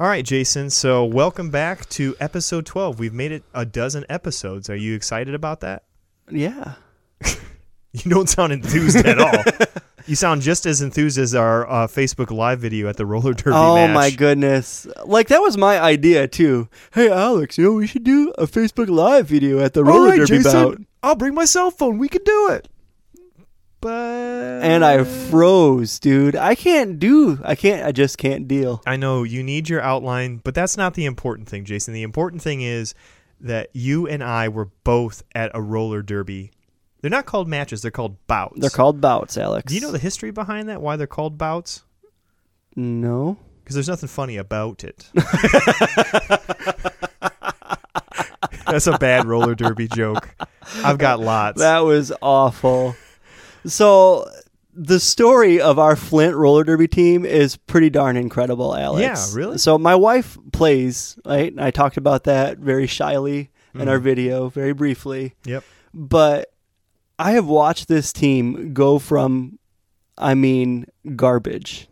All right, Jason. So, welcome back to episode 12. We've made it a dozen episodes. Are you excited about that? Yeah. You don't sound enthused at all. You sound just as enthused as our uh, Facebook Live video at the roller derby Oh match. my goodness! Like that was my idea too. Hey Alex, you know we should do a Facebook Live video at the roller right, derby Jason. bout. I'll bring my cell phone. We can do it. But And I froze, dude. I can't do. I can't. I just can't deal. I know you need your outline, but that's not the important thing, Jason. The important thing is that you and I were both at a roller derby. They're not called matches; they're called bouts. They're called bouts, Alex. Do you know the history behind that? Why they're called bouts? No. Because there's nothing funny about it. That's a bad roller derby joke. I've got lots. That was awful. So the story of our Flint roller derby team is pretty darn incredible, Alex. Yeah, really? So my wife plays, right? I talked about that very shyly in our mm-hmm. video, very briefly. Yep. But I have watched this team go from I mean garbage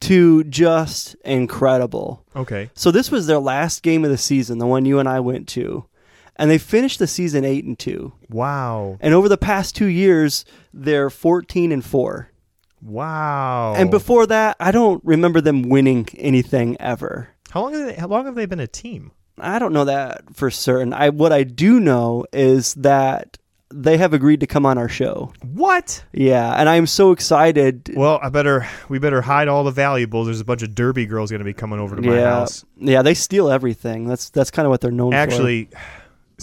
to just incredible. Okay. So this was their last game of the season, the one you and I went to. And they finished the season 8 and 2. Wow. And over the past 2 years, they're 14 and 4. Wow. And before that, I don't remember them winning anything ever. how long have they, how long have they been a team? I don't know that for certain. I what I do know is that they have agreed to come on our show. What? Yeah, and I'm so excited. Well, I better we better hide all the valuables. There's a bunch of derby girls going to be coming over to my yeah, house. yeah, they steal everything. That's that's kind of what they're known for. Actually,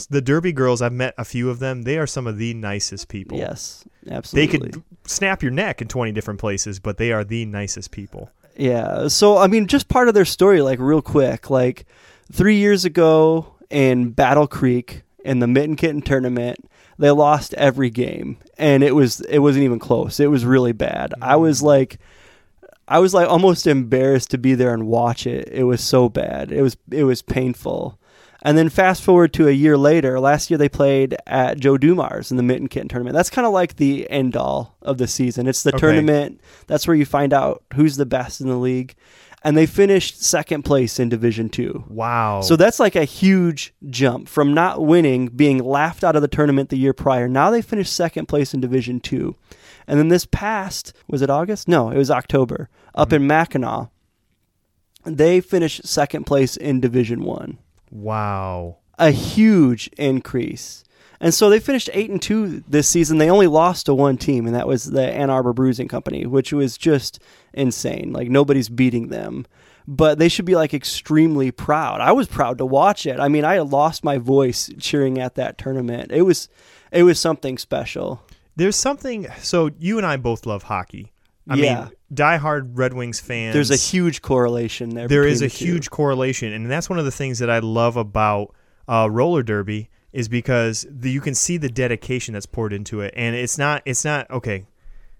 the derby girls, I've met a few of them. They are some of the nicest people. Yes, absolutely. They could snap your neck in 20 different places, but they are the nicest people. Yeah. So I mean, just part of their story, like real quick, like three years ago in Battle Creek in the Mitten Kitten tournament, they lost every game, and it was it wasn't even close. It was really bad. I was mm. like. I was like almost embarrassed to be there and watch it. It was so bad. It was it was painful. And then fast forward to a year later, last year they played at Joe Dumars in the Mitten Kitten tournament. That's kind of like the end all of the season. It's the Okay. tournament. That's where you find out who's the best in the league. And they finished second place in Division Two. Wow. So that's like a huge jump from not winning, being laughed out of the tournament the year prior. Now they finished second place in Division Two. And then this past, was it August? No, it was October, up mm-hmm. in Mackinac. They finished second place in Division One wow. a huge increase. And so they finished eight and two this season. They only lost to one team, and that was the Ann Arbor Bruising Company, which was just insane. Like nobody's beating them. But they should be like extremely proud. I was proud to watch it. I mean, I lost my voice cheering at that tournament. It was it was something special. There's something. So you and I both love hockey. I Yeah. mean, diehard Red Wings fans. There's a huge correlation there. there is a the huge correlation, and that's one of the things that I love about uh, roller derby is because the, you can see the dedication that's poured into it, and it's not it's not okay.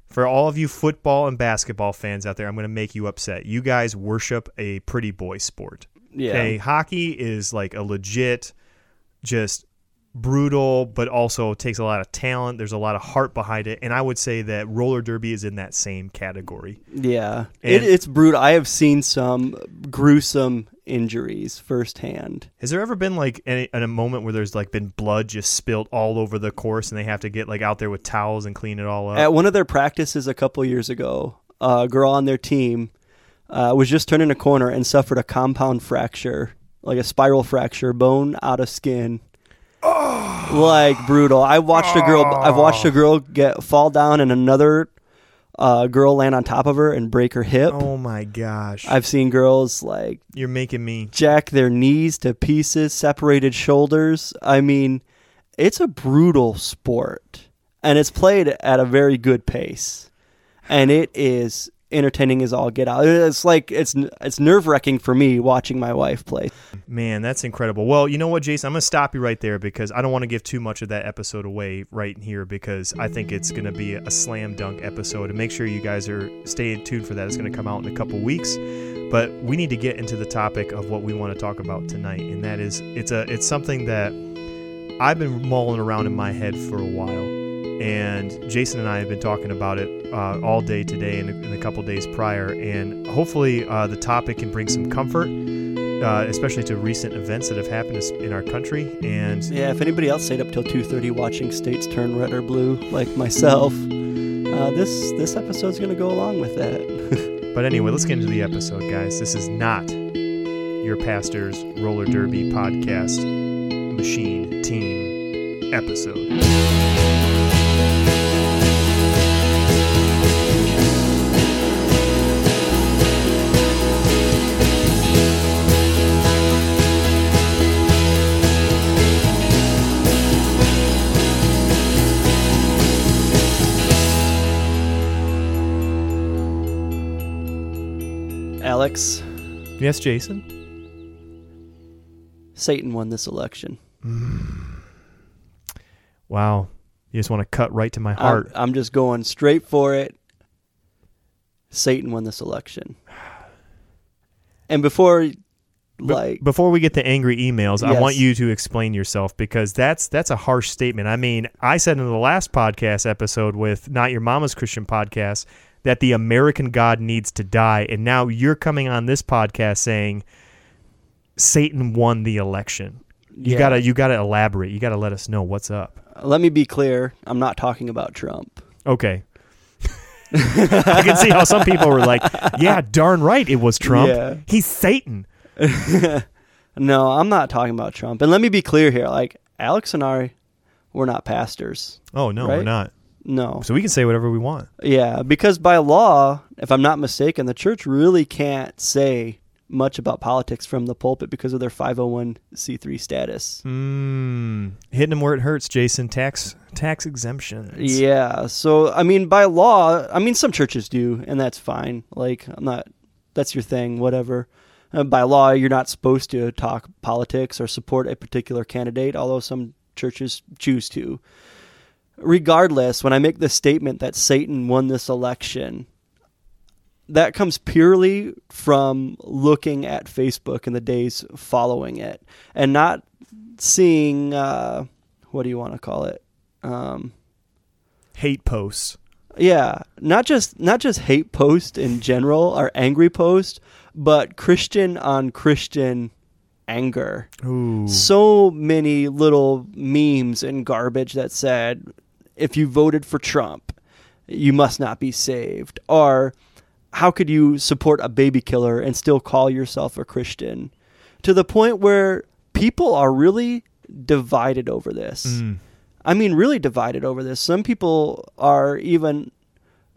For all of you football and basketball fans out there, I'm going to make you upset. You guys worship a pretty boy sport. Yeah. Okay, hockey is like a legit, just brutal, but also takes a lot of talent. There's a lot of heart behind it, and I would say that roller derby is in that same category. Yeah, it, it's brutal. I have seen some gruesome injuries firsthand. Has there ever been like any, a moment where there's like been blood just spilled all over the course, and they have to get like out there with towels and clean it all up? At one of their practices a couple years ago, a girl on their team uh, was just turning a corner and suffered a compound fracture, like a spiral fracture, bone out of skin. Like brutal. I watched a girl. I've watched a girl get fall down and another uh, girl land on top of her and break her hip. oh my gosh! I've seen girls like You're making me. jack their knees to pieces, separated shoulders. I mean, it's a brutal sport, and it's played at a very good pace, and it is entertaining as all get out. It's like it's it's nerve wracking for me watching my wife play. Man, that's incredible. Well, you know what, Jason? I'm to stop you right there because I don't want to give too much of that episode away right here because I think it's to be a slam dunk episode. And make sure you guys are staying tuned for that. It's to come out in a couple weeks. But we need to get into the topic of what we want to talk about tonight, and that is it's a it's something that I've been mulling around in my head for a while. And Jason and I have been talking about it uh, all day today and, and a couple days prior. And hopefully, uh, the topic can bring some comfort uh, especially to recent events that have happened in our country. And Yeah, if anybody else stayed up till two thirty watching states turn red or blue, like myself, uh, this this episode's gonna go along with that. but anyway, let's get into the episode, guys. This is not your pastor's roller derby podcast machine team episode. Yes, Jason. Satan won this election. Mm. Wow, you just want to cut right to my I'm, heart. I'm just going straight for it. Satan won this election. And before, Be- like, before we get the angry emails, I want you to explain yourself because that's that's a harsh statement. I mean, I said in the last podcast episode with Not Your Mama's Christian podcast that the American God needs to die, and now you're coming on this podcast saying Satan won the election. You yeah. gotta you gotta elaborate. You gotta let us know what's up. let me be clear. I'm not talking about Trump. Okay. I can see how some people were like, "Yeah, darn right, it was Trump. Yeah. He's Satan." No, I'm not talking about Trump. And let me be clear here. Like, Alex and I, we're not pastors. Oh no, we're not. No. So we can say whatever we want. Yeah, because by law, if I'm not mistaken, the church really can't say much about politics from the pulpit because of their 501c3 status. Mm, hitting them where it hurts, Jason. Tax tax exemptions. Yeah, so I mean, by law, I mean some churches do, and that's fine. Like, I'm not. That's your thing, whatever. Uh, by law, you're not supposed to talk politics or support a particular candidate, although some churches choose to. Regardless, when I make the statement that Satan won this election, that comes purely from looking at Facebook in the days following it and not seeing, uh, what do you want to call it? Um, Hate posts. yeah, not just not just hate post in general or angry post, but Christian on Christian anger. Ooh. So many little memes and garbage that said, "If you voted for Trump, you must not be saved," or "How could you support a baby killer and still call yourself a Christian?" To the point where people are really divided over this. Mm. I mean, really divided over this. Some people are even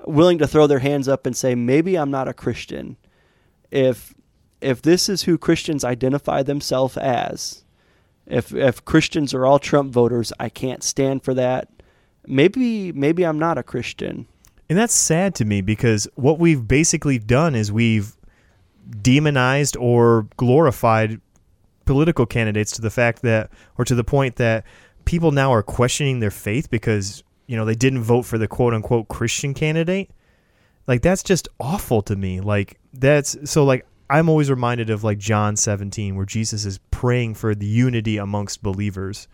willing to throw their hands up and say, maybe I'm not a Christian. If if this is who Christians identify themselves as, if if Christians are all Trump voters, I can't stand for that. Maybe maybe I'm not a Christian. And that's sad to me because what we've basically done is we've demonized or glorified political candidates to the fact that, or to the point that people now are questioning their faith because, you know, they didn't vote for the quote unquote Christian candidate. Like, that's just awful to me. Like, that's so, like, I'm always reminded of like John 17, where Jesus is praying for the unity amongst believers.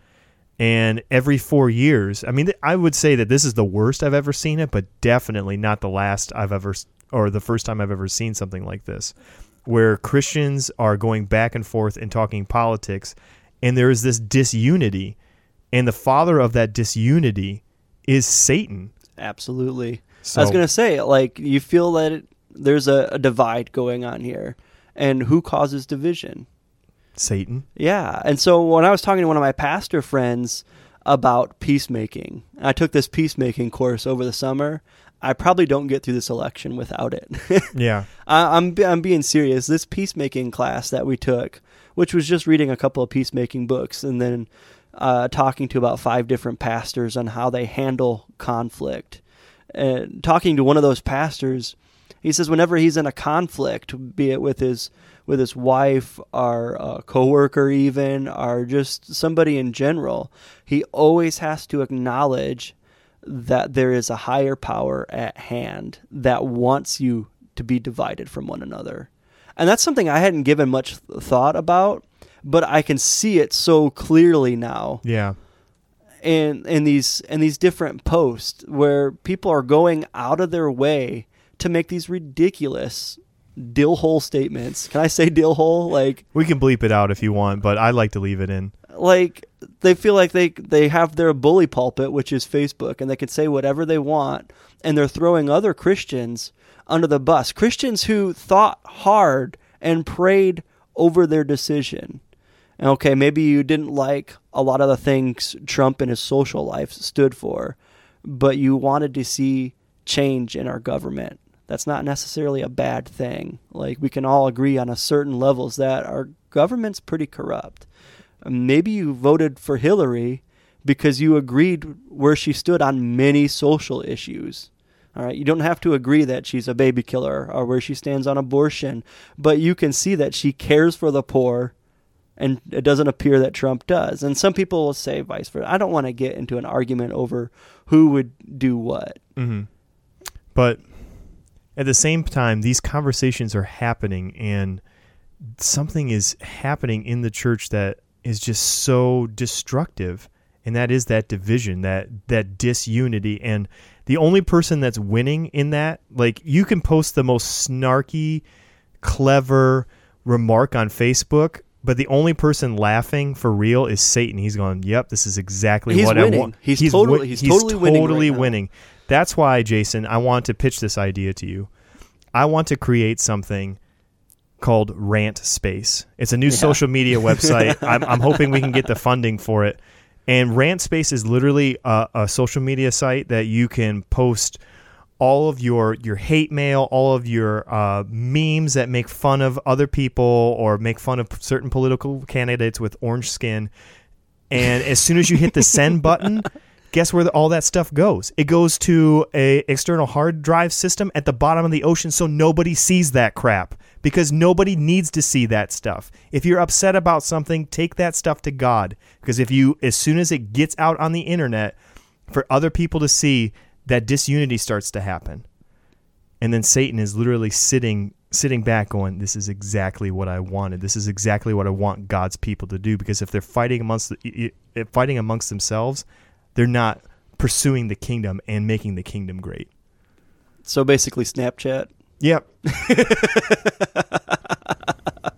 And every four years, I mean, th- I would say that this is the worst I've ever seen it, but definitely not the last I've ever, or the first time I've ever seen something like this, where Christians are going back and forth and talking politics, and there is this disunity, and the father of that disunity is Satan. Absolutely. So, I was gonna say, like, you feel that it, there's a, a divide going on here, and who causes division? Satan. Yeah. And so when I was talking to one of my pastor friends about peacemaking, I took this peacemaking course over the summer. I probably don't get through this election without it. Yeah. I, I'm I'm being serious. This peacemaking class that we took, which was just reading a couple of peacemaking books and then uh, talking to about five different pastors on how they handle conflict. And talking to one of those pastors, he says whenever he's in a conflict, be it with his with his wife or a uh, coworker, even or just somebody in general, he always has to acknowledge that there is a higher power at hand that wants you to be divided from one another. And that's something I hadn't given much thought about, but I can see it so clearly now Yeah. in in these in these different posts where people are going out of their way to make these ridiculous dill hole statements. Can I say dill hole? Like We can bleep it out if you want, but I like to leave it in. like they feel like they they have their bully pulpit, which is Facebook, and they can say whatever they want, and they're throwing other Christians under the bus. Christians who thought hard and prayed over their decision. And okay, maybe you didn't like a lot of the things Trump and his social life stood for, but you wanted to see change in our government. That's not necessarily a bad thing. Like we can all agree on a certain levels that our government's pretty corrupt. Maybe you voted for Hillary because you agreed where she stood on many social issues. All right, you don't have to agree that she's a baby killer or where she stands on abortion, but you can see that she cares for the poor and it doesn't appear that Trump does. And some people will say vice versa. I don't want to get into an argument over who would do what. hmm But at the same time, these conversations are happening, and something is happening in the church that is just so destructive, and that is that division, that that disunity, and the only person that's winning in that, like you can post the most snarky, clever remark on Facebook. But the only person laughing for real is Satan. He's going, "Yep, this is exactly He's what winning. I want." He's wi- totally- he's totally winning right totally now. winning. That's why, Jason, I want to pitch this idea to you. I want to create something called Rant Space. It's a new Yeah. social media website. I'm, I'm hoping we can get the funding for it. And Rant Space is literally a, a social media site that you can post all of your your hate mail, all of your uh, memes that make fun of other people or make fun of certain political candidates with orange skin. And as soon as you hit the send button, guess where the, all that stuff goes? It goes to a external hard drive system at the bottom of the ocean, so nobody sees that crap because nobody needs to see that stuff. If you're upset about something, take that stuff to God because if you, as soon as it gets out on the internet for other people to see, that disunity starts to happen, and then Satan is literally sitting sitting back going this is exactly what i wanted this is exactly what i want god's people to do because if they're fighting amongst the, fighting amongst themselves they're not pursuing the kingdom and making the kingdom great So basically, Snapchat. yep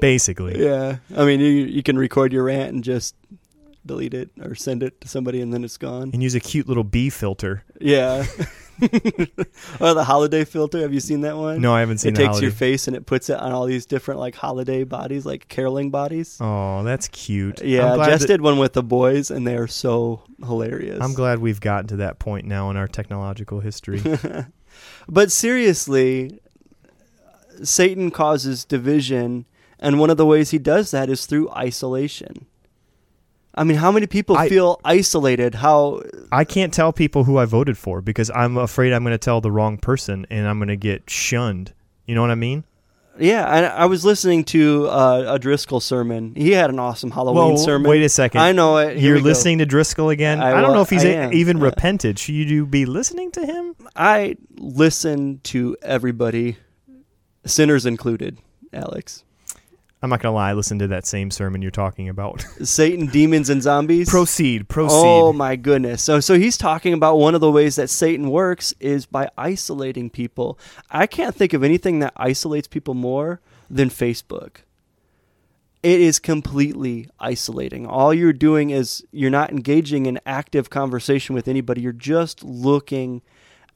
basically Yeah, I mean, you you can record your rant and just delete it or send it to somebody, and then it's gone. and use a cute little bee filter Yeah. or the holiday filter. Have you seen that one? no i haven't seen It takes your face and it puts it on all these different like holiday bodies, like caroling bodies. oh that's cute yeah, Jess that- did one with the boys, and they are so hilarious. I'm glad we've gotten to that point now in our technological history But seriously, Satan causes division, and one of the ways he does that is through isolation. I mean, how many people I- feel isolated? How I can't tell people who I voted for because I'm afraid I'm going to tell the wrong person and I'm going to get shunned. You know what I mean? Yeah, I, I was listening to uh, a Driscoll sermon. He had an awesome Halloween Well, sermon. wait a second. I know it. Here You're we go. listening to Driscoll again. I I, don't wa- know if he's am. even Yeah. repented. Should you be listening to him? I listen to everybody, sinners included. Alex, I'm not gonna lie. I listened to that same sermon you're talking about. Satan, demons, and zombies. proceed. Oh proceed. Oh my goodness. So so he's talking about one of the ways that Satan works is by isolating people. I can't think of anything that isolates people more than Facebook. It is completely isolating. All you're doing is you're not engaging in active conversation with anybody. You're just looking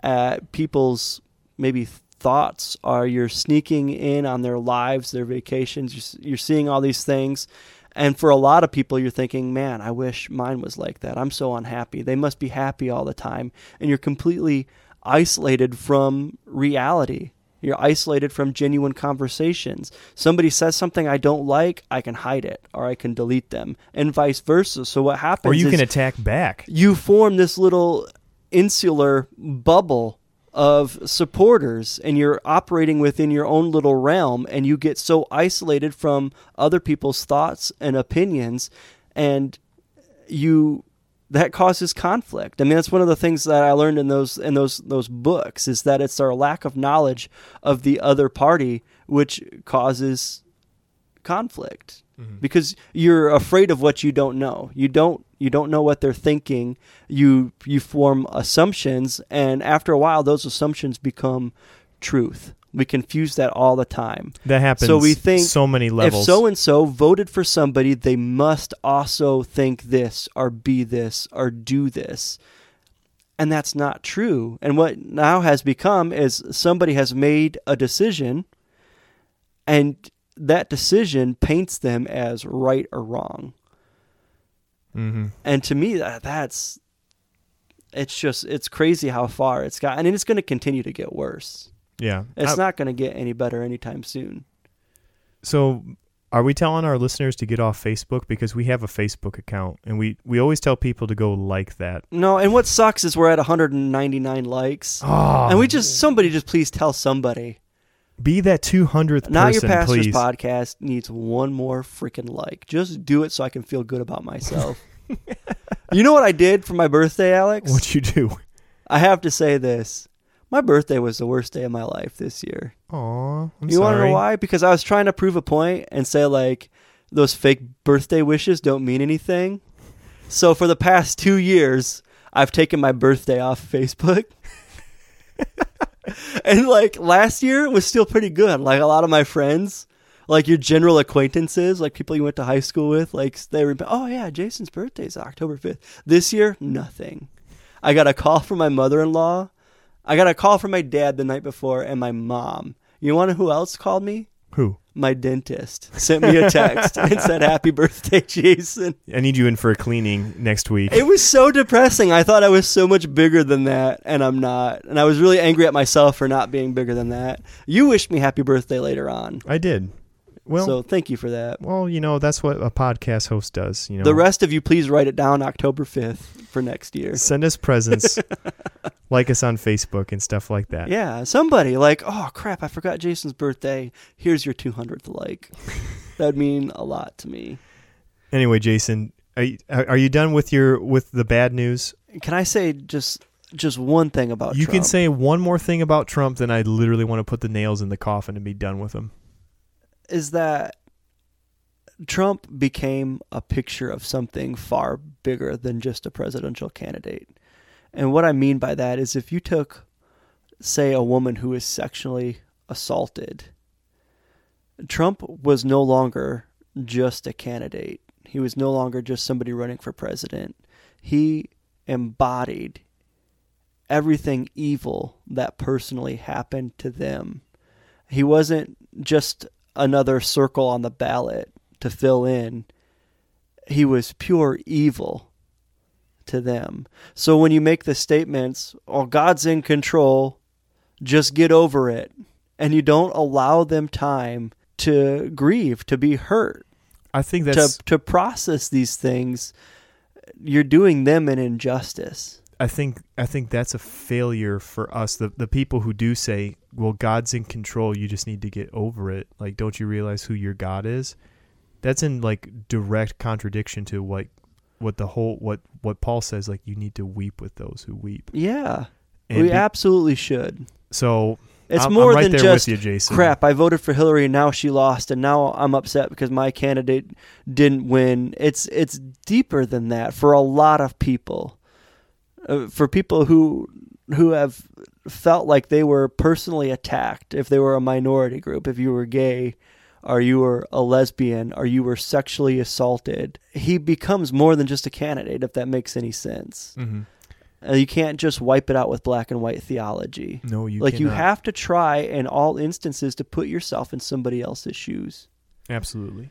at people's maybe thoughts are you're sneaking in on their lives, their vacations. You're, you're seeing all these things. And for a lot of people, you're thinking, man, I wish mine was like that. I'm so unhappy. They must be happy all the time. And you're completely isolated from reality. You're isolated from genuine conversations. Somebody says something I don't like, I can hide it or I can delete them, and vice versa. So what happens or you can attack back. you form this little insular bubble of supporters and you're operating within your own little realm and you get so isolated from other people's thoughts and opinions and you that causes conflict. I mean that's one of the things that I learned in those in those those books is that it's our lack of knowledge of the other party which causes conflict mm-hmm. because you're afraid of what you don't know. You don't you don't know what they're thinking. You you form assumptions and after a while those assumptions become truth. We confuse that all the time. That happens. So we think so many levels. If so and so voted for somebody, they must also think this or be this or do this. And that's not true. And what now has become is somebody has made a decision and that decision paints them as right or wrong. Mm-hmm. And to me that that's it's just it's crazy how far it's got, and it's going to continue to get worse. Yeah. It's I- not going to get any better anytime soon. So, are we telling our listeners to get off Facebook because we have a Facebook account and we we always tell people to go like that. No, and what sucks is we're at 199 likes. Oh, And we just somebody just please tell somebody. Be that 200th Not your pastor's please. podcast needs one more freaking like. Just do it so I can feel good about myself. you know what I did for my birthday, Alex? What'd you do? I have to say this. My birthday was the worst day of my life this year. Aw, I'm you want to know why? Because I was trying to prove a point and say like those fake birthday wishes don't mean anything. So for the past 2 years, I've taken my birthday off Facebook. and like last year was still pretty good. Like a lot of my friends, like your general acquaintances, like people you went to high school with, like they were, oh yeah, Jason's birthday is October 5th. This year, nothing. I got a call from my mother-in-law. I got a call from my dad the night before and my mom. You want to know who else called me? Who? My dentist sent me a text and said, Happy birthday, Jason. I need you in for a cleaning next week. It was so depressing. I thought I was so much bigger than that, and I'm not. And I was really angry at myself for not being bigger than that. You wished me happy birthday later on. I did. Well, so thank you for that. well, you know that's what a podcast host does. You know, The rest of you, please write it down October 5th for next year. send us presents, like us on Facebook and stuff like that. Yeah, somebody like, oh crap, I forgot Jason's birthday. Here's your 200th like. That'd mean a lot to me. Anyway, Jason, are you, are you done with your with the bad news? Can I say just just one thing about you can say one more thing about Trump, then I literally want to put the nails in the coffin and be done with him. Is that Trump became a picture of something far bigger than just a presidential candidate. And what I mean by that is if you took, say, a woman who is sexually assaulted, Trump was no longer just a candidate. He was no longer just somebody running for president. He embodied everything evil that personally happened to them. He wasn't just another circle on the ballot to fill in. He was pure evil to them. So when you make the statements, oh, God's in control, just get over it, and you don't allow them time to grieve, to be hurt, I think that's to, to process these things, you're doing them an injustice. I think I think that's a failure for us. The the people who do say, "Well, God's in control. You just need to get over it." Like, don't you realize who your God is? That's in like direct contradiction to what what the whole what what Paul says. Like, you need to weep with those who weep. Yeah, And we be- absolutely should. so It's I'm, more I'm right than there just with you, Jason. crap. I voted for Hillary and now she lost, and now I'm upset because my candidate didn't win. It's it's deeper than that for a lot of people. Uh, for people who who have felt like they were personally attacked if they were a minority group, if you were gay, or you were a lesbian, or you were sexually assaulted, he becomes more than just a candidate. If that makes any sense, hmm uh, you can't just wipe it out with black and white theology No, you like you have to try in all instances to put yourself in somebody else's shoes absolutely.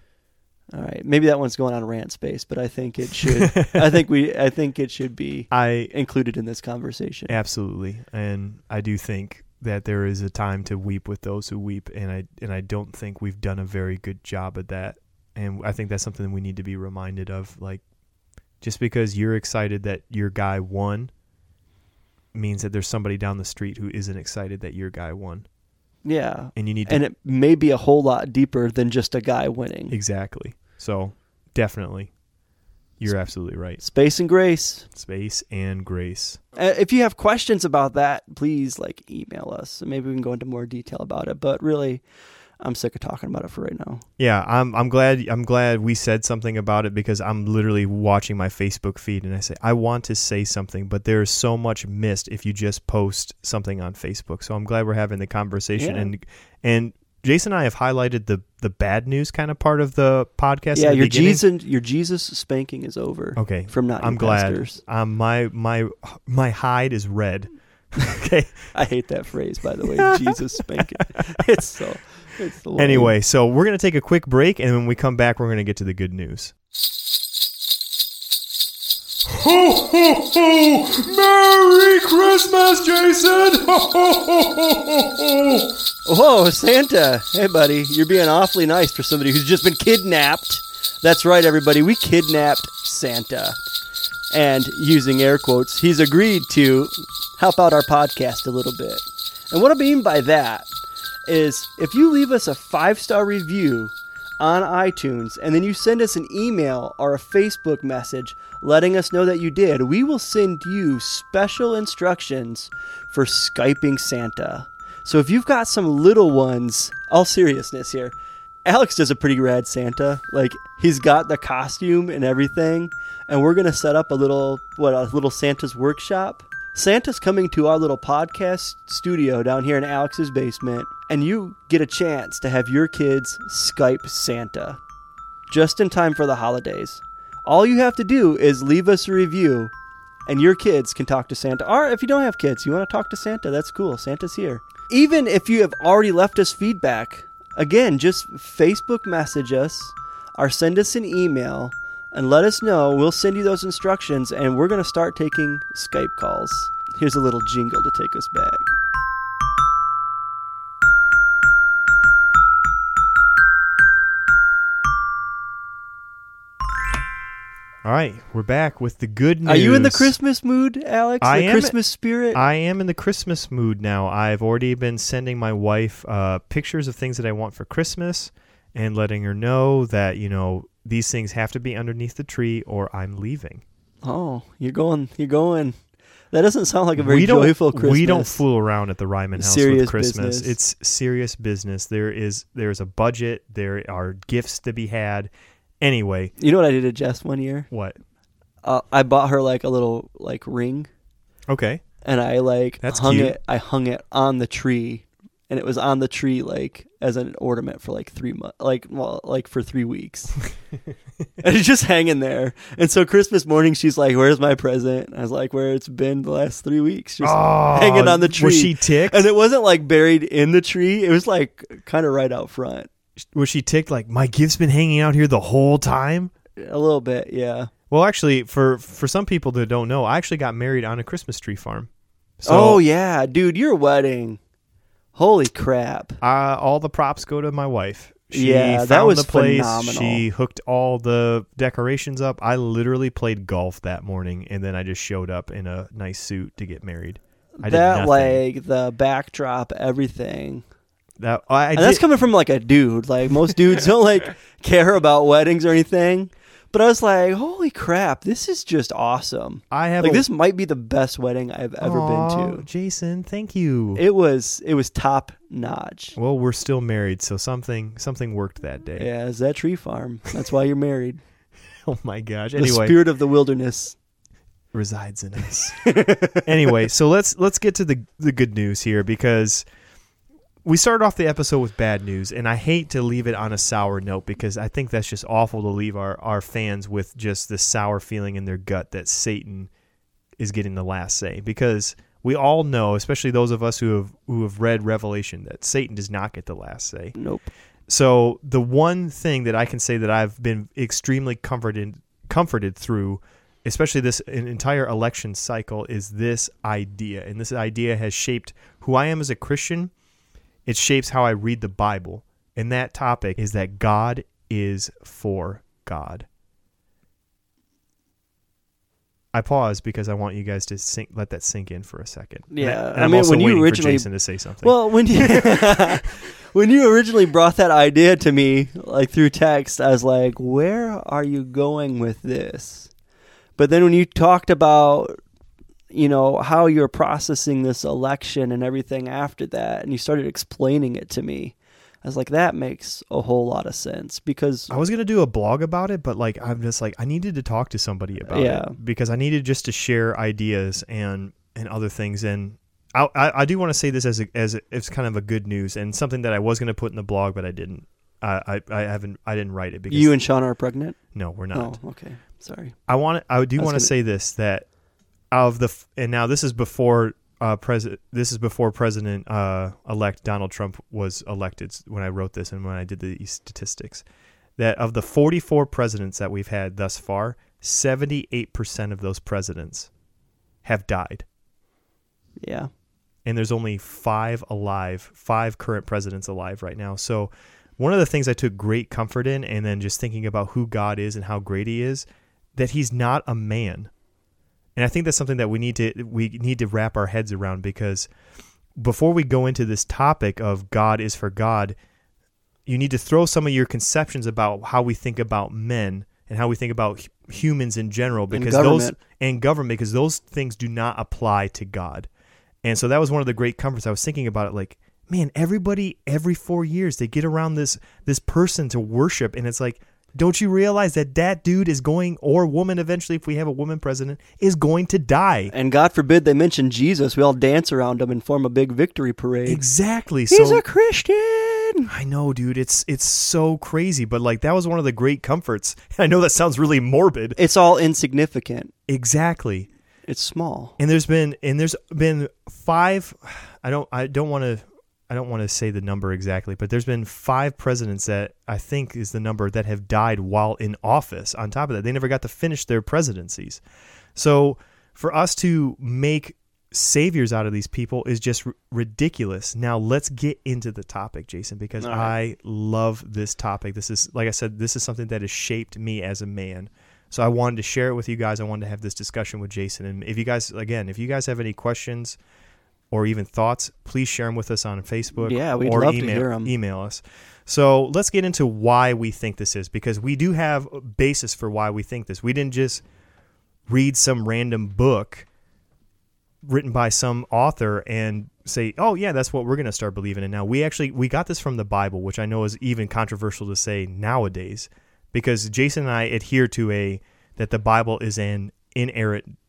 All right. Maybe that one's going on rant space but i think it should i think we i think it should be I included in this conversation. Absolutely, and I do think that there is a time to weep with those who weep, and I and I don't think we've done a very good job at that, and I think that's something that we need to be reminded of. Like, just because you're excited that your guy won, means that there's somebody down the street who isn't excited that your guy won, yeah and you need to and it may be a whole lot deeper than just a guy winning exactly. So, definitely, you're absolutely right. space and grace Space and grace. Uh, if you have questions about that please like email us maybe we can go into more detail about it but really I'm sick of talking about it for right now. Yeah, I'm I'm glad I'm glad we said something about it because I'm literally watching my Facebook feed and I say I want to say something, but there's so much missed if you just post something on Facebook. So I'm glad we're having the conversation Yeah. and and Jason and I have highlighted the the bad news kind of part of the podcast. yeah, the your beginning. Jesus, your Jesus spanking is over. Okay, From not I'm glad. Um, my my my hide is red. okay. I hate that phrase, by the way. Jesus spanking. It's so. It's the Anyway, so we're gonna take a quick break, and when we come back, we're gonna get to the good news. Ho ho ho! Merry Christmas, Jason! Ho ho ho ho ho! Whoa, Santa! Hey, buddy, you're being awfully nice for somebody who's just been kidnapped. That's right, everybody. We kidnapped Santa, and using air quotes, he's agreed to help out our podcast a little bit. And what I mean by that is, if you leave us a five star review on iTunes and then you send us an email or a Facebook message letting us know that you did, we will send you special instructions for Skyping Santa. So if you've got some little ones, all seriousness here, Alex does a pretty rad Santa. Like he's got the costume and everything, and we're gonna set up a little what a little Santa's workshop. Santa's coming to our little podcast studio down here in Alex's basement, and you get a chance to have your kids Skype Santa just in time for the holidays. All you have to do is leave us a review, and your kids can talk to Santa. Or if you don't have kids, you want to talk to Santa, that's cool. Santa's here. Even if you have already left us feedback, again, just Facebook message us or send us an email and let us know. We'll send you those instructions, and we're going to start taking Skype calls. Here's a little jingle to take us back. All right, we're back with the good news. Are you in the Christmas mood, Alex? I the am- Christmas spirit? I am in the Christmas mood now. I've already been sending my wife uh, pictures of things that I want for Christmas and letting her know that, you know, these things have to be underneath the tree or I'm leaving. oh, you're going. You're going. That doesn't sound like a very we joyful Christmas. We don't fool around at the Ryman house Serious with Christmas. business. It's serious business. There is there's a budget. There are gifts to be had. Anyway, You know what I did to Jess one year? what? Uh, I bought her like a little like ring, Okay. and I like That's hung cute. it. I hung it on the tree, and it was on the tree like as an ornament for like three months, like well, like for three weeks. and it's just hanging there. And so Christmas morning, she's like, "Where's my present?" I was like, "Where it's been the last three weeks, just Oh, hanging on the tree." Was she ticked? and it wasn't like buried in the tree; it was like kind of right out front, was she ticked like my gift's been hanging out here the whole time? a little bit, yeah. Well, actually, for for some people that don't know, I actually got married on a Christmas tree farm. So oh yeah, dude, your wedding. Holy crap. uh, all the props go to my wife. She Yeah, that was the place. phenomenal. She hooked all the decorations up. I literally played golf that morning, and then I just showed up in a nice suit to get married. I that like the backdrop, everything. That I, I and that's coming from like a dude. Like most dudes don't like care about weddings or anything. But I was like, holy crap, this is just awesome. I have Like a, this might be the best wedding I've ever Aw, been to. Jason, thank you. It was it was top notch. well, we're still married, so something something worked that day. Yeah, it's that tree farm. That's why you're married. Oh my gosh. The spirit of the wilderness. resides in us. anyway, so let's let's get to the the good news here because we started off the episode with bad news, and I hate to leave it on a sour note because I think that's just awful to leave our our fans with just this sour feeling in their gut that Satan is getting the last say because we all know, especially those of us who have who have read Revelation, that Satan does not get the last say. Nope. So the one thing that I can say that I've been extremely comforted comforted through, especially this an entire election cycle, is this idea, and this idea has shaped who I am as a Christian. It shapes how I read the Bible, and that topic is that God is for God. I pause because I want you guys to sink, let that sink in for a second. Yeah, and I mean, also when you originally- Jason to say something. Well, when you when you originally brought that idea to me, like through text, I was like, "Where are you going with this?" But then when you talked about, you know, how you're processing this election and everything after that, and you started explaining it to me, I was like, that makes a whole lot of sense because I was gonna do a blog about it, but like I'm just like I needed to talk to somebody about Yeah. it because I needed just to share ideas and and other things. And I I, I do want to say this as a, as a, it's kind of a good news and something that I was gonna put in the blog, but I didn't. I I, I haven't I didn't write it because you and Sean are pregnant. no we're not. Oh, okay. Sorry. I want I do want gonna- say this that of the f- and now this is before uh president this is before president uh elect Donald Trump was elected when I wrote this and when I did the statistics. That of the 44 presidents that we've had thus far 78% of those presidents have died. Yeah. and there's only 5 alive 5 current presidents alive right now. So one of the things I took great comfort in and then just thinking about who God is and how great he is that he's not a man and I think that's something that we need to we need to wrap our heads around because before we go into this topic of God is for God, you need to throw some of your conceptions about how we think about men and how we think about humans in general because those and government because those things do not apply to God. And so that was one of the great comforts I was thinking about it like man everybody every 4 years they get around this this person to worship and it's like don't you realize that that dude is going or woman eventually if we have a woman president is going to die And God forbid they mention Jesus. We all dance around him and form a big victory parade. exactly He's so a Christian. I know, dude. It's it's so crazy, but like that was one of the great comforts. I know that sounds really morbid. It's all insignificant. Exactly. It's small. And there's been and there's been five. I don't I don't want to I don't want to say the number exactly, but there's been five presidents that I think is the number that have died while in office. On top of that, they never got to finish their presidencies. So for us to make saviors out of these people is just r- ridiculous. Now let's get into the topic, Jason, because right. I love this topic. This is like I said, this is something that has shaped me as a man. So I wanted to share it with you guys. I wanted to have this discussion with Jason. And if you guys, again, if you guys have any questions or even thoughts, please share them with us on Facebook. Yeah, we'd or love to email, hear 'em. Email us. So let's get into why we think this is because we do have a basis for why we think this. We didn't just read some random book written by some author and say, "Oh yeah, that's what we're going to start believing in now." We actually we got this from the Bible, which I know is even controversial to say nowadays because Jason and I adhere to a that the Bible is an inerrant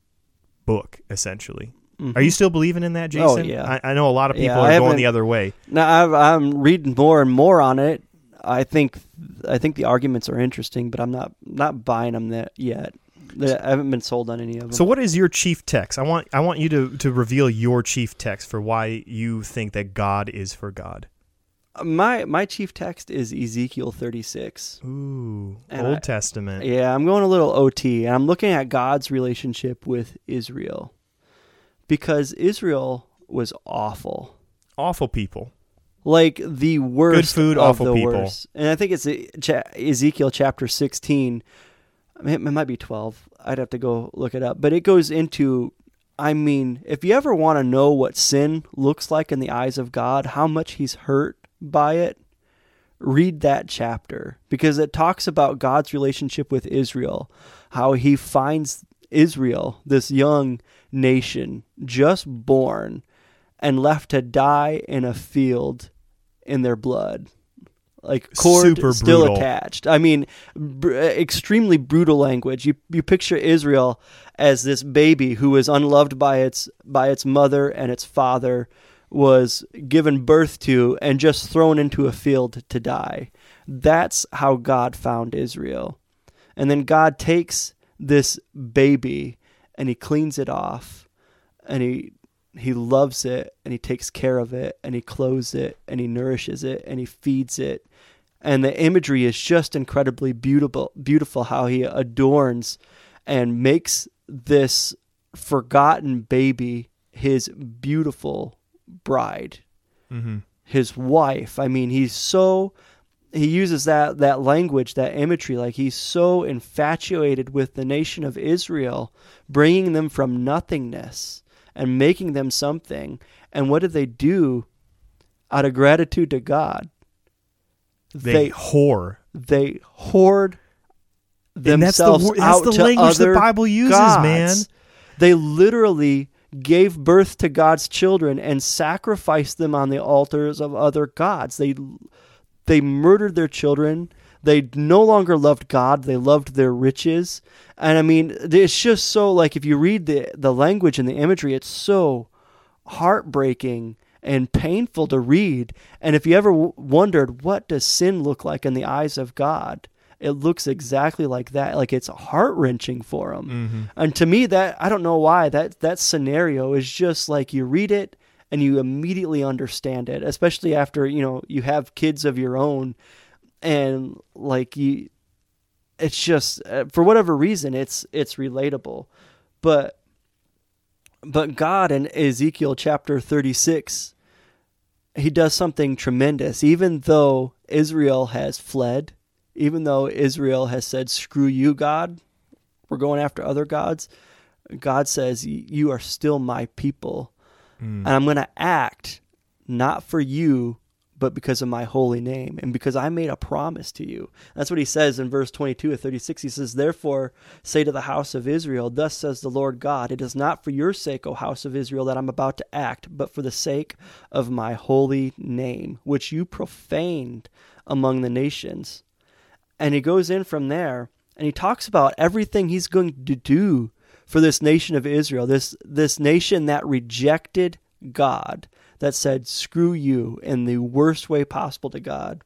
book essentially. Are you still believing in that, Oh, Jason? yeah. I, I know a lot of Yeah, people I are going the other way. Now I've, I'm reading more and more on it. I think I think the arguments are interesting, but I'm not not buying them that yet. I haven't been sold on any of them. So, what is your chief text? I want I want you to to reveal your chief text for why you think that God is for God. my my chief text is Ezekiel 36. Ooh, And Old I- Testament. Yeah, I'm going a little OT, and I'm looking at God's relationship with Israel because Israel was awful. Awful people. like the worst Good food, awful the people. worst. And I think it's Ezekiel chapter 16. I mean, it might be 12. I'd have to go look it up. But it goes into I mean, if you ever want to know what sin looks like in the eyes of God, how much he's hurt by it, read that chapter because it talks about God's relationship with Israel, how he finds Israel, this young nation just born and left to die in a field in their blood. Like cord Super still brutal. attached. I mean, br- extremely brutal language. You you picture Israel as this baby who was unloved by its by its mother and its father was given birth to and just thrown into a field to die. That's how God found Israel. And then God takes this baby and he cleans it off and he he loves it and he takes care of it and he clothes it and he nourishes it and he feeds it and the imagery is just incredibly beautiful beautiful how he adorns and makes this forgotten baby his beautiful bride Mm-hmm. his wife. I mean, he's so he uses that that language, that imagery like he's so infatuated with the nation of Israel, bringing them from nothingness and making them something. And what did they do out of gratitude to God? They, They whore. they hoard And that's the themselves that's out the to language the Bible uses, gods. man. They literally gave birth to God's children and sacrificed them on the altars of other gods. They they murdered their children. They no longer loved God. They loved their riches. And I mean, it's just so like if you read the the language and the imagery, it's so heartbreaking and painful to read. And if you ever w- wondered what does sin look like in the eyes of God, it looks exactly like that. Like it's heart wrenching for them. Mm-hmm. And to me, that I don't know why that that scenario is just like you read it and you immediately understand it, especially after you know you have kids of your own, and like you, it's just uh, for whatever reason it's it's relatable, but but God in Ezekiel chapter thirty six, he does something tremendous. Even though Israel has fled, even though Israel has said, "Screw you, God," we're going after other gods. God says, "You are still my people." Mm. and I'm going to act not for you, but because of my holy name and because I made a promise to you. That's what he says in verse 22 of 36. He says, Therefore, say to the house of Israel, Thus says the Lord God, It is not for your sake, O house of Israel, that I'm about to act, but for the sake of my holy name, which you profaned among the nations. And he goes in from there and he talks about everything he's going to do for this nation of Israel, this this nation that rejected God, that said screw you in the worst way possible to God.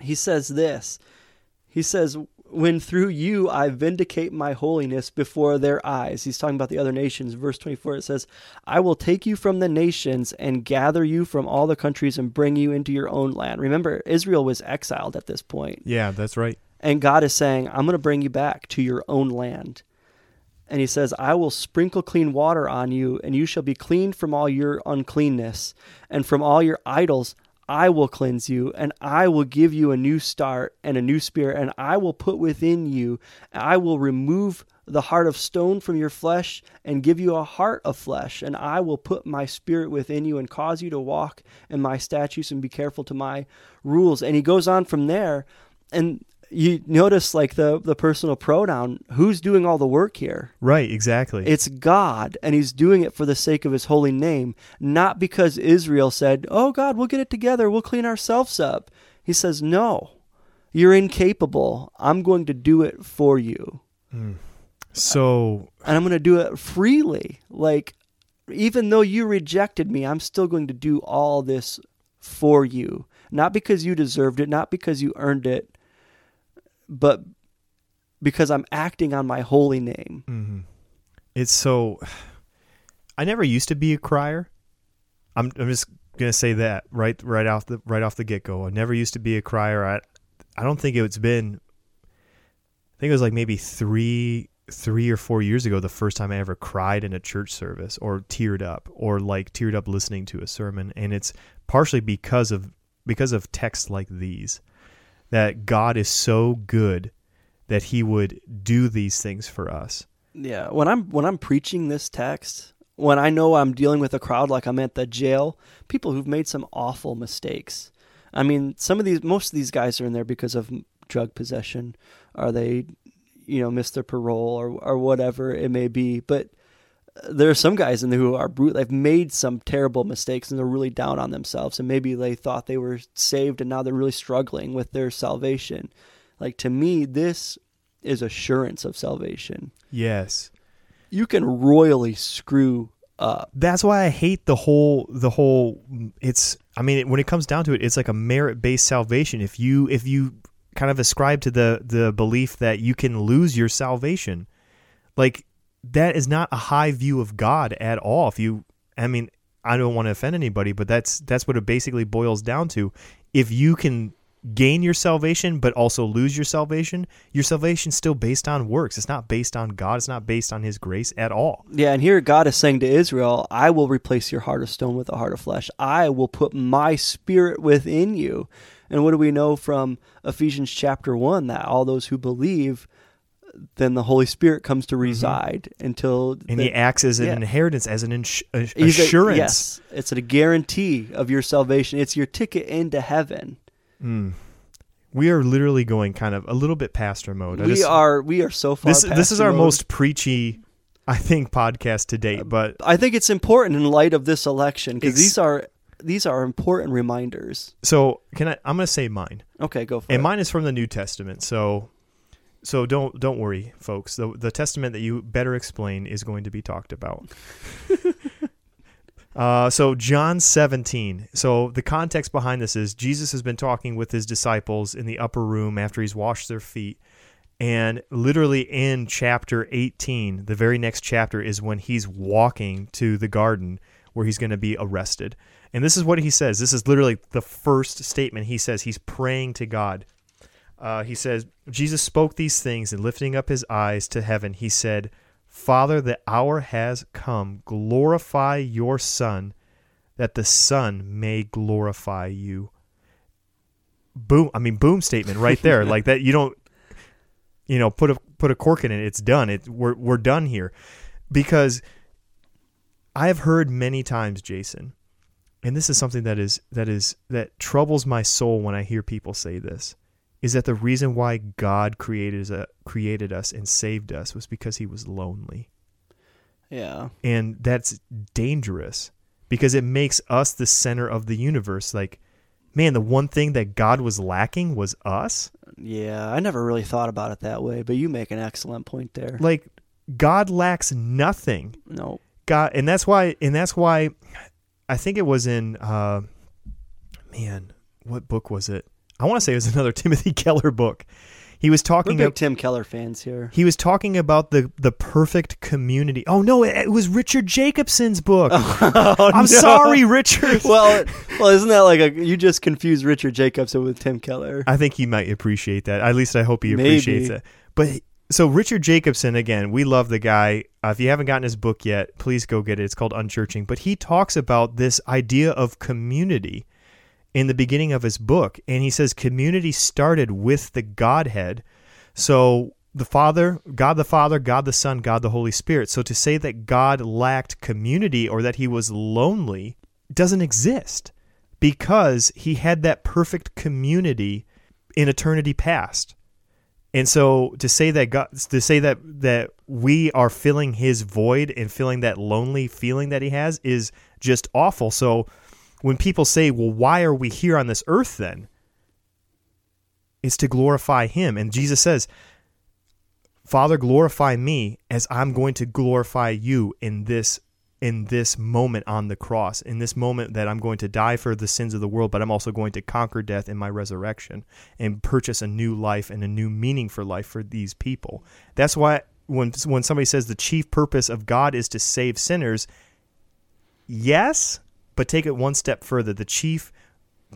He says this. He says when through you I vindicate my holiness before their eyes. He's talking about the other nations. Verse 24 it says, I will take you from the nations and gather you from all the countries and bring you into your own land. Remember, Israel was exiled at this point. Yeah, that's right. And God is saying, I'm going to bring you back to your own land. And he says, I will sprinkle clean water on you, and you shall be clean from all your uncleanness, and from all your idols I will cleanse you, and I will give you a new start and a new spirit, and I will put within you, I will remove the heart of stone from your flesh and give you a heart of flesh, and I will put my spirit within you and cause you to walk in my statutes and be careful to my rules. And he goes on from there, and you notice like the the personal pronoun who's doing all the work here? Right, exactly. it's god and he's doing it for the sake of his holy name not because israel said oh god we'll get it together we'll clean ourselves up. He says no. You're incapable. I'm going to do it for you. Hmm. So and i'm going to do it freely. Like even though you rejected me i'm still going to do all this for you. Not because you deserved it not because you earned it but because I'm acting on my holy name. mhm. it's so. I never used to be a crier. I'm I'm just gonna say that right right off the right off the get go. I never used to be a crier. I I don't think it's been. I think it was like maybe three three or four years ago the first time I ever cried in a church service or teared up or like teared up listening to a sermon, and it's partially because of because of texts like these that God is so good that He would do these things for us. Yeah, when I'm when I'm preaching this text, when I know I'm dealing with a crowd like I'm at the jail, people who've made some awful mistakes. I mean, some of these most of these guys are in there because of drug possession, or they, you know, missed their parole or or whatever it may be, but there are some guys in there who are brutal. They've made some terrible mistakes and they're really down on themselves. And maybe they thought they were saved and now they're really struggling with their salvation. Like to me, this is assurance of salvation. Yes. You can royally screw up. That's why I hate the whole the whole it's I mean when it comes down to it it's like a merit-based salvation if you if you kind of ascribe to the the belief that you can lose your salvation like that is not a high view of God at all if you I mean I don't want to offend anybody but that's that's what it basically boils down to if you can gain your salvation but also lose your salvation your salvation's still based on works it's not based on God it's not based on his grace at all Yeah, and here God is saying to Israel, I will replace your heart of stone with a heart of flesh. I will put my spirit within you. And what do we know from Ephesians chapter 1? That all those who believe, then the Holy Spirit comes to reside until. Mm-hmm. and the- he acts as an yeah. inheritance as an ins- a- He's a- assurance yes, it's a guarantee of your salvation. It's your ticket into heaven. Mm. we are literally going kind of a little bit pastor mode I we just- are we are so far. this this is our mode. most preachy i think podcast to date but I think it's important in light of this election because these are these are important reminders. So can I? I'm going to say mine, Okay, go for and it. mine is from the New Testament. So, so don't don't worry, folks. The the Testament that you better explain is going to be talked about. Uh, so John 17. So the context behind this is Jesus has been talking with his disciples in the upper room after he's washed their feet. And literally in chapter 18, the very next chapter is when he's walking to the garden where he's going to be arrested. And this is what he says. This is literally the first statement he says. He's praying to God. Uh, he says, Jesus spoke these things and lifting up his eyes to heaven, he said, Father, the hour has come. Glorify your Son, that the Son may glorify you. Boom! I mean, boom statement right there. like that, you don't, you know, put a put a cork in it. It's done. It we're we're done here, because I have heard many times, Jason, and this is something that is that is that troubles my soul when I hear people say this is that the reason why God created us, created us and saved us was because he was lonely. yeah. And that's dangerous because it makes us the center of the universe. Like, man, the one thing that God was lacking was us. Yeah, I never really thought about it that way, but you make an excellent point there. Like, God lacks nothing. No. God, and that's why, and that's why I think it was in, uh, man, what book was it? I want to say it was another Timothy Keller book. He was We're talking big about Tim Keller fans here. He was talking about the the perfect community. Oh no, it, it was Richard Jacobson's book. Oh, I'm no. sorry, Richard. well, well, isn't that like a you just confused Richard Jacobson with Tim Keller? I think he might appreciate that. At least I hope he Maybe. appreciates it. But so Richard Jacobson again, we love the guy. Uh, if you haven't gotten his book yet, please go get it. It's called Unchurching. But he talks about this idea of community in the beginning of his book, and he says community started with the Godhead. So the Father, God the Father, God the Son, God the Holy Spirit. So to say that God lacked community or that he was lonely doesn't exist because he had that perfect community in eternity past. And so to say that God to say that that we are filling his void and feeling that lonely feeling that he has is just awful. So when people say, "Well, why are we here on this earth then?" It's to glorify him. And Jesus says, "Father, glorify me as I'm going to glorify you in this in this moment on the cross, in this moment that I'm going to die for the sins of the world, but I'm also going to conquer death in my resurrection and purchase a new life and a new meaning for life for these people. That's why when when somebody says the chief purpose of God is to save sinners, yes, but take it one step further. The chief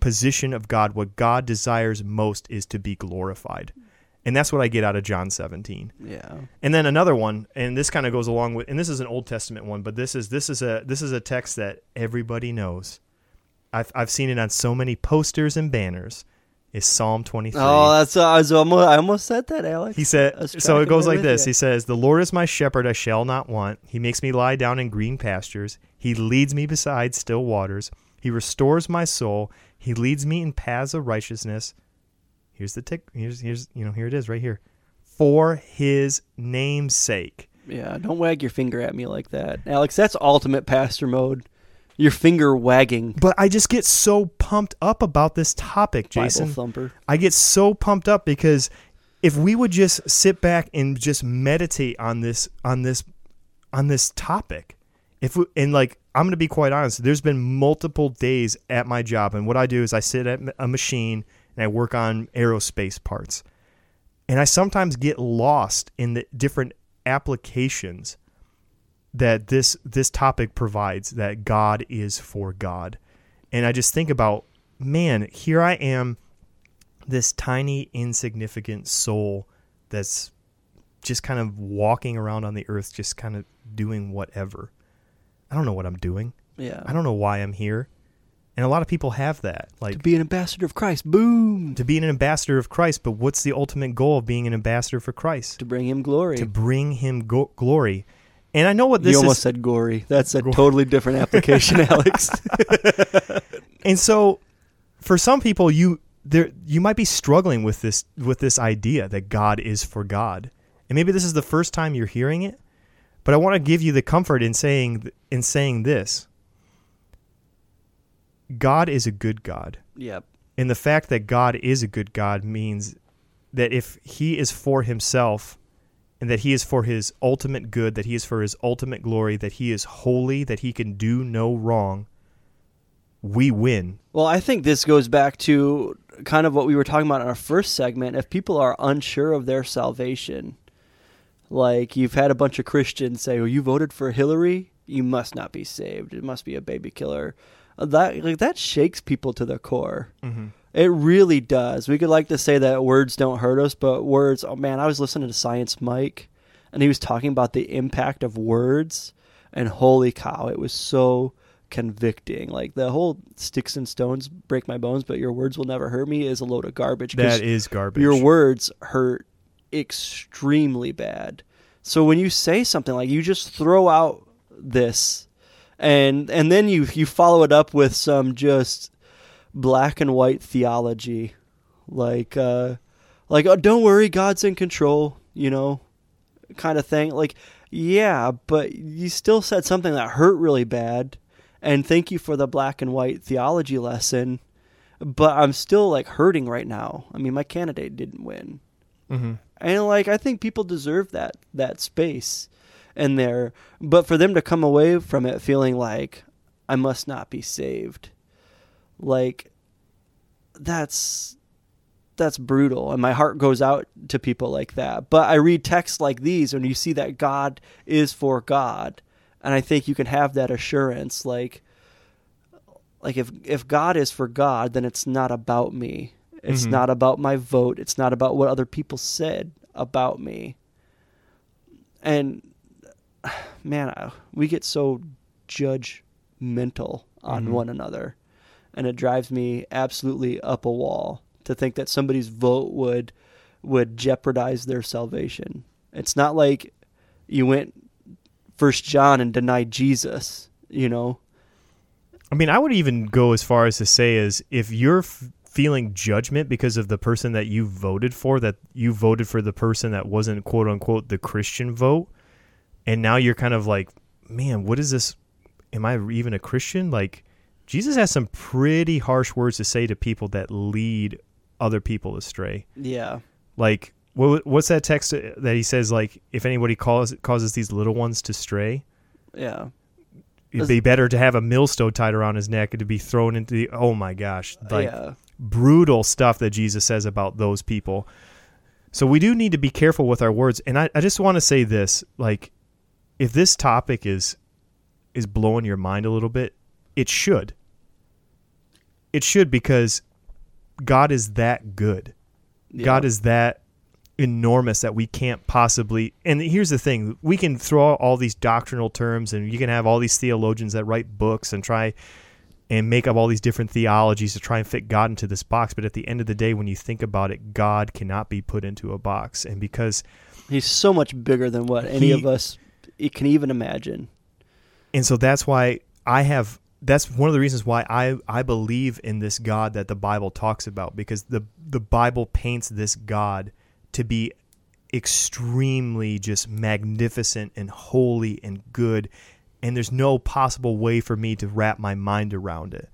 position of God, what God desires most is to be glorified. And that's what I get out of John 17. Yeah. And then another one, and this kind of goes along with, and this is an Old Testament one, but this is this is a this is a text that everybody knows. I've I've seen it on so many posters and banners. Is Psalm 23. Oh, that's I was almost I almost said that, Alex. He said, so it goes like this. ya. He says, The Lord is my shepherd, I shall not want. He makes me lie down in green pastures. He leads me beside still waters. He restores my soul. He leads me in paths of righteousness. Here's the tick. Here's, here's, you know, here it is right here. For his name's sake. Yeah, don't wag your finger at me like that, Alex. That's ultimate pastor mode. Your finger wagging, But I just get so pumped up about this topic, Jason. Bible thumper. I get so pumped up because if we would just sit back and just meditate on this on this on this topic, if we, and like I'm going to be quite honest, there's been multiple days at my job and what I do is I sit at a machine and I work on aerospace parts. And I sometimes get lost in the different applications that this this topic provides that God is for God. And I just think about man, here I am this tiny insignificant soul that's just kind of walking around on the earth just kind of doing whatever. I don't know what I'm doing. Yeah. I don't know why I'm here. And a lot of people have that. Like to be an ambassador of Christ. Boom. to be an ambassador of Christ, but what's the ultimate goal of being an ambassador for Christ? To bring him glory. To bring him go- glory. And I know what this you almost is. said gory. That's a totally different application, Alex. And so for some people you there you might be struggling with this with this idea that God is for God. And maybe this is the first time you're hearing it, but I want to give you the comfort in saying in saying this. God is a good God. Yep. And the fact that God is a good God means that if he is for himself and that he is for his ultimate good, that he is for his ultimate glory, that he is holy, that he can do no wrong, we win. Well, I think this goes back to kind of what we were talking about in our first segment. If people are unsure of their salvation, like you've had a bunch of Christians say, "Well, you voted for Hillary, you must not be saved. It must be a baby killer." Uh, That like that shakes people to the core. Mm-hmm. It really does. We could like to say that words don't hurt us, but words. Oh man, I was listening to Science Mike, and he was talking about the impact of words, and holy cow, it was so convicting. Like the whole "sticks and stones break my bones, but your words will never hurt me" is a load of garbage. That is garbage. your words hurt extremely bad. So when you say something like you just throw out this and and then you you follow it up with some just black and white theology like uh like oh don't worry God's in control, you know, kind of thing. Like yeah, but you still said something that hurt really bad and thank you for the black and white theology lesson. But I'm still like hurting right now. I mean, my candidate didn't win hmm and like I think people deserve that that space in there. But for them to come away from it feeling like I must not be saved, like that's that's brutal, and my heart goes out to people like that. But I read texts like these, and you see that God is for God, and I think you can have that assurance, like like if if God is for God, then it's not about me. It's Mhm. not about my vote. It's not about what other people said about me. And man, I- we get so judgmental on Mhm. one another, and it drives me absolutely up a wall to think that somebody's vote would would jeopardize their salvation. It's not like you went First John and denied Jesus, you know. I mean, I would even go as far as to say is if you're f- feeling judgment because of the person that you voted for, that you voted for the person that wasn't quote unquote the Christian vote, and now you're kind of like, man, what is this? Am I even a Christian? Like, Jesus has some pretty harsh words to say to people that lead other people astray. Yeah. Like, what, what's that text that he says? Like, if anybody causes these little ones to stray, Yeah. it'd be better to have a millstone tied around his neck and to be thrown into the. Oh my gosh! Like yeah. Brutal stuff that Jesus says about those people. So we do need to be careful with our words. And I, I just want to say this: like, if this topic is is blowing your mind a little bit, it should. It should because God is that good. yeah. God is that enormous that we can't possibly. And here's the thing: we can throw out all these doctrinal terms, and you can have all these theologians that write books and try and make up all these different theologies to try and fit God into this box. But at the end of the day, when you think about it, God cannot be put into a box, and because He's so much bigger than what any He- of us can even imagine. and so that's why I have that's one of the reasons why I I believe in this God that the Bible talks about because the the Bible paints this God to be extremely just magnificent and holy and good and there's no possible way for me to wrap my mind around it.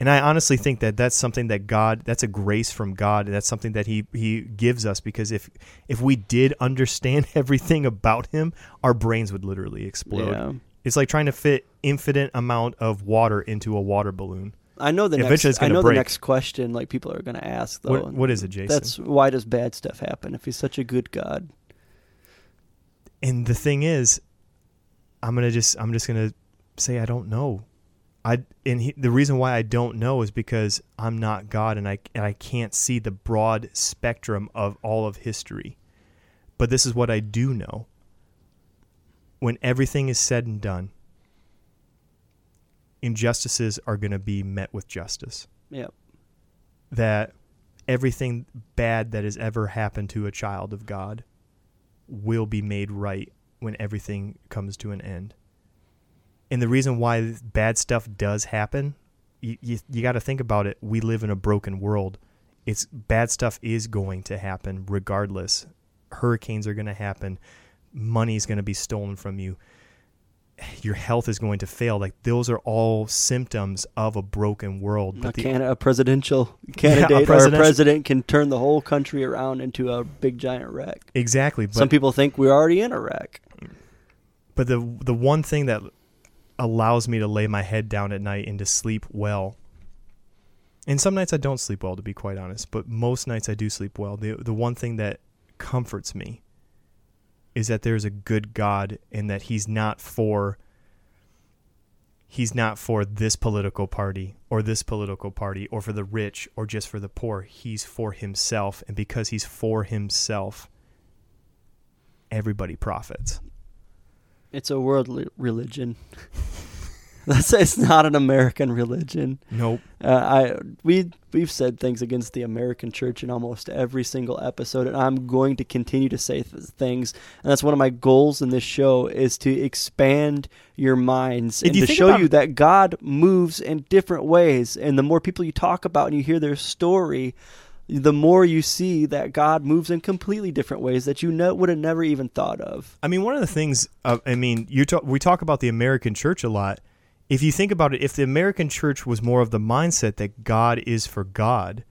And I honestly think that that's something that God that's a grace from God and that's something that he he gives us because if if we did understand everything about him, our brains would literally explode. Yeah. It's like trying to fit infinite amount of water into a water balloon. I know the Eventually next. I know break. the next question. Like people are going to ask though. What, what is it, Jason? That's why does bad stuff happen if he's such a good God? and the thing is, I'm gonna just I'm just gonna say I don't know. I and he, the reason why I don't know is because I'm not God and I and I can't see the broad spectrum of all of history. But this is what I do know. When everything is said and done, injustices are going to be met with justice. Yep. that everything bad that has ever happened to a child of God will be made right when everything comes to an end. And the reason why bad stuff does happen, you, you, you got to think about it. We live in a broken world. It's bad stuff is going to happen regardless. Hurricanes are going to happen. Money is going to be stolen from you. your health is going to fail. Like those are all symptoms of a broken world. A, But the, can- a presidential candidate or a presidential- president can turn the whole country around into a big giant wreck. exactly. But Some people think we're already in a wreck. But the the one thing that allows me to lay my head down at night and to sleep well. And some nights I don't sleep well to be quite honest, but most nights I do sleep well. The the one thing that comforts me is that there's a good God and that he's not for he's not for this political party or this political party or for the rich or just for the poor. He's for himself and because he's for himself everybody profits. It's a worldly religion. That's it's not an American religion. Nope. Uh, I we we've said things against the American church in almost every single episode, and I'm going to continue to say th- things. And that's one of my goals in this show is to expand your minds If and you to show about- you that God moves in different ways. And the more people you talk about and you hear their story, the more you see that God moves in completely different ways that you ne- would have never even thought of. I mean, one of the things, uh, I mean, you talk, we talk about the American church a lot. If you think about it, if the American church was more of the mindset that God is for God,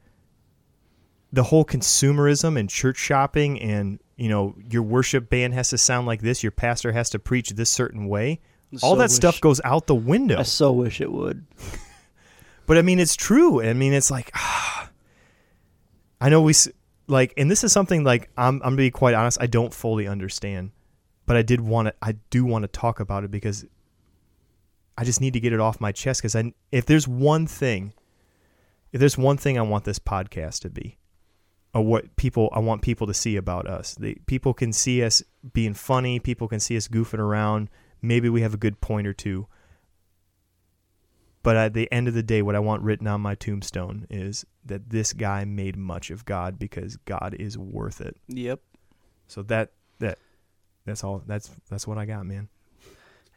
the whole consumerism and church shopping and, you know, your worship band has to sound like this, your pastor has to preach this certain way, all So that wish- stuff goes out the window. I so wish it would. But I mean, it's true. I mean, it's like, ah, I know we like, and this is something like I'm. I'm gonna be quite honest. I don't fully understand, but I did want to. I do want to talk about it because I just need to get it off my chest. Because I, if there's one thing, if there's one thing I want this podcast to be, or what people I want people to see about us, the people can see us being funny. People can see us goofing around. Maybe we have a good point or two. But at the end of the day, what I want written on my tombstone is that this guy made much of God because God is worth it. Yep. So that that that's all. That's that's what I got, man.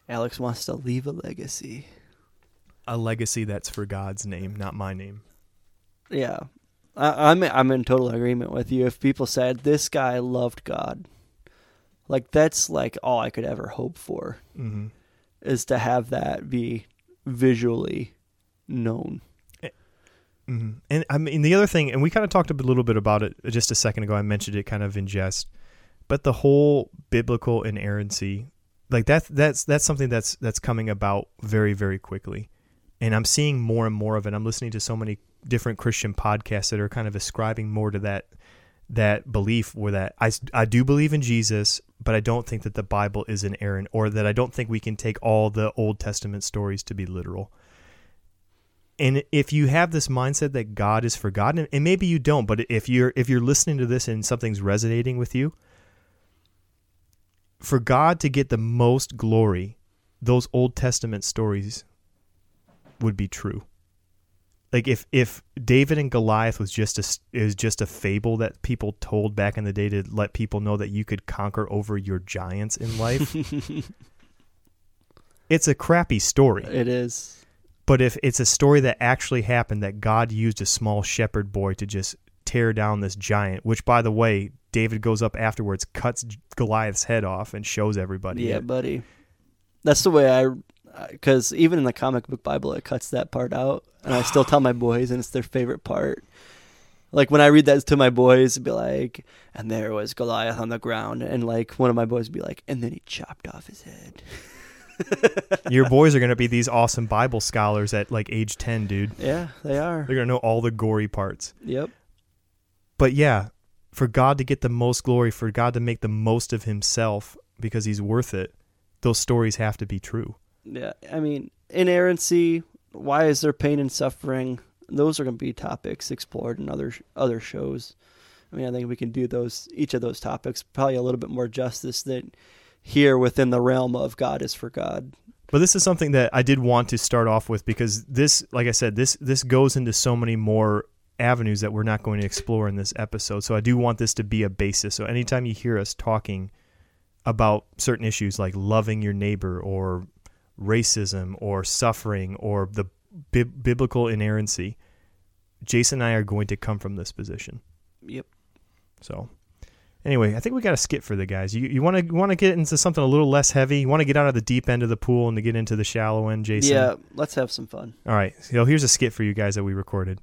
Alex wants to leave a legacy. A legacy that's for God's name, not my name. Yeah, I, I'm I'm in total agreement with you. If people said this guy loved God, like that's like all I could ever hope for hmm is to have that be visually known. hmm And I mean, the other thing, and we kind of talked a little bit about it just a second ago. I mentioned it kind of in jest, but the whole biblical inerrancy, like that, that's that's something that's that's coming about very very quickly, and I'm seeing more and more of it. I'm listening to so many different Christian podcasts that are kind of ascribing more to that that belief, where that I I do believe in Jesus, but I don't think that the Bible is inerrant, or that I don't think we can take all the Old Testament stories to be literal. And if you have this mindset that God is forgotten, and maybe you don't, but if you're if you're listening to this and something's resonating with you, for God to get the most glory, those Old Testament stories would be true. Like if if David and Goliath was just a is just a fable that people told back in the day to let people know that you could conquer over your giants in life, it's a crappy story. It is. But if it's a story that actually happened, that God used a small shepherd boy to just tear down this giant, which, by the way, David goes up afterwards, cuts Goliath's head off, and shows everybody. Yeah, it. buddy. That's the way I. Because even in the comic book Bible, it cuts that part out, and I still tell my boys, and it's their favorite part. Like when I read that to my boys, it'd be like, and there was Goliath on the ground, and like one of my boys would be like, and then he chopped off his head. Your boys are going to be these awesome Bible scholars at like age 10, dude. Yeah, they are. They're going to know all the gory parts. Yep. But yeah, for God to get the most glory, for God to make the most of himself because he's worth it, those stories have to be true. Yeah, I mean, inerrancy. Why is there pain and suffering? Those are going to be topics explored in other other shows. I mean, I think we can do those each of those topics probably a little bit more justice than here within the realm of God is for God. But this is something that I did want to start off with because this, like I said, this this goes into so many more avenues that we're not going to explore in this episode. So I do want this to be a basis. So anytime you hear us talking about certain issues like loving your neighbor or racism or suffering or the bi- biblical inerrancy, Jason and I are going to come from this position. Yep. So Anyway, I think we got a skit for the guys. You you want to want to get into something a little less heavy. You want to get out of the deep end of the pool and to get into the shallow end, Jason. Yeah, let's have some fun. All right. So here's a skit for you guys that we recorded.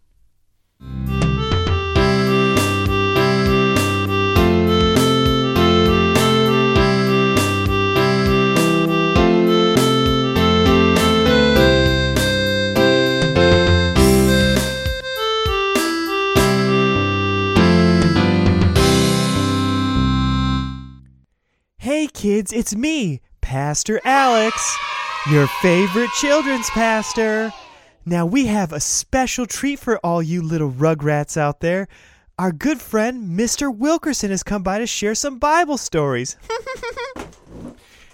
Kids, it's me, Pastor Alex, your favorite children's pastor. Now we have a special treat for all you little rugrats out there. Our good friend Mr. Wilkerson has come by to share some Bible stories.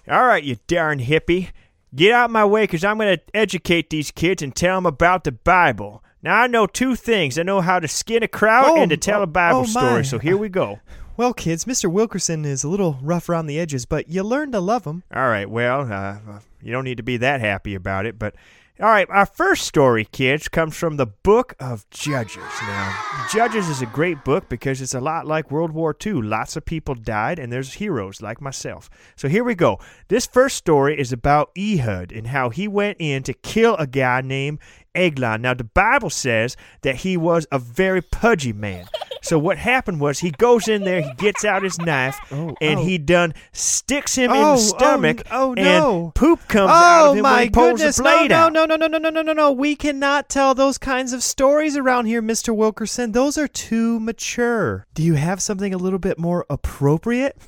All right, you darn hippie. Get out of my way because I'm going to educate these kids and tell them about the Bible. Now, I know two things I know how to skin a crowd Oh, and to tell oh, a Bible oh, story. So here we go. Well, kids, Mr. Wilkerson is a little rough around the edges, but you learn to love him. All right, well, uh, you don't need to be that happy about it, but. All right, our first story, kids, comes from the book of Judges. Now, Judges is a great book because it's a lot like World War II. Lots of people died, and there's heroes like myself. So here we go. This first story is about Ehud and how he went in to kill a guy named Eglon. Now, the Bible says that he was a very pudgy man. So what happened was he goes in there, he gets out his knife, Oh, and oh. he done sticks him in Oh, the stomach, oh, oh, no. and poop comes out Oh of him my when he pulls goodness! the No, blade no, out. no, no, no, no, no, no, no, no! We cannot tell those kinds of stories around here, Mister Wilkerson. Those are too mature. Do you have something a little bit more appropriate?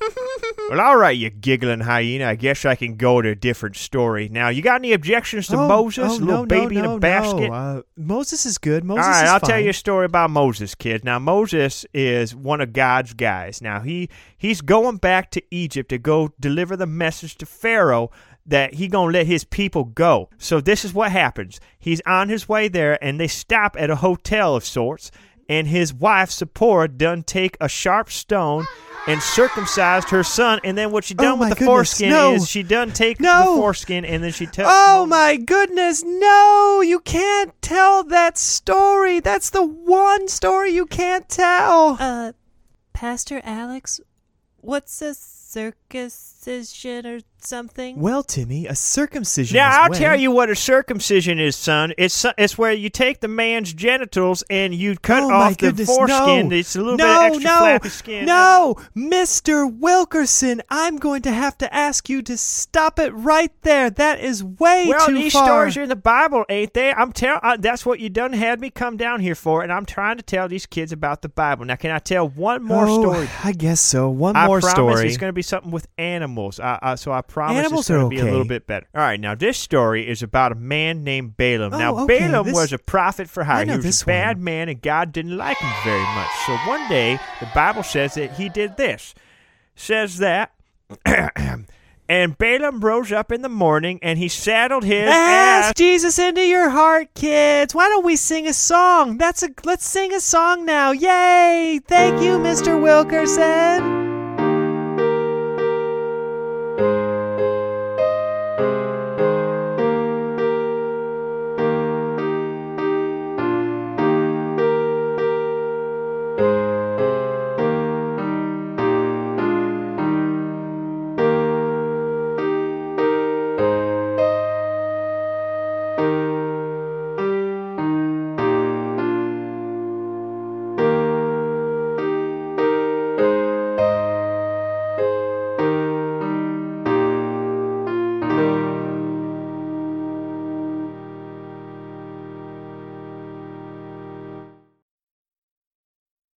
Well, all right, you giggling hyena. I guess I can go to a different story. Now, you got any objections to Oh, Moses, oh, little no, baby no, in no, a basket? No. Uh, Moses is good. Moses All right, I'll fine. tell you a story about Moses, kids. Now Moses is one of God's guys. Now he he's going back to Egypt to go deliver the message to Pharaoh that he gonna let his people go. So this is what happens. He's on his way there, and they stop at a hotel of sorts. And his wife Zipporah done take a sharp stone and circumcised her son. And then what she done Oh, with the goodness, foreskin no. is she done take No. the foreskin and then she touched. Oh Moses. my goodness, no! You can't tell that story. That's the one story you can't tell. Uh, Pastor Alex, what's a circumcision or something? Well, Timmy, a circumcision. Now is I'll when- tell you what a circumcision is, son. It's it's where you take the man's genitals and you cut oh off the goodness, foreskin. No. It's a little no, bit of extra no, flappy skin. No, Mr. Wilkerson, I'm going to have to ask you to stop it right there. That is way too. Well, these stories are in the Bible, ain't they? I'm tell. Uh, that's what you done had me come down here for, and I'm trying to tell these kids about the Bible. Now, can I tell one more oh, story? I guess so. One I more promise story. it's going to be something with animals. Uh, uh, so I promise Animals it's going to be a little okay. bit better. All right, now this story is about a man named Balaam. Oh, now okay, Balaam this- was a prophet for hire. He was this a bad one. man, and God didn't like him very much. So one day, the Bible says that he did this. Says that. And Balaam rose up in the morning and he saddled his ass. Ask Jesus into your heart, kids. Why don't we sing a song? That's a let's sing a song now. Yay! Thank you, Mr. Wilkerson.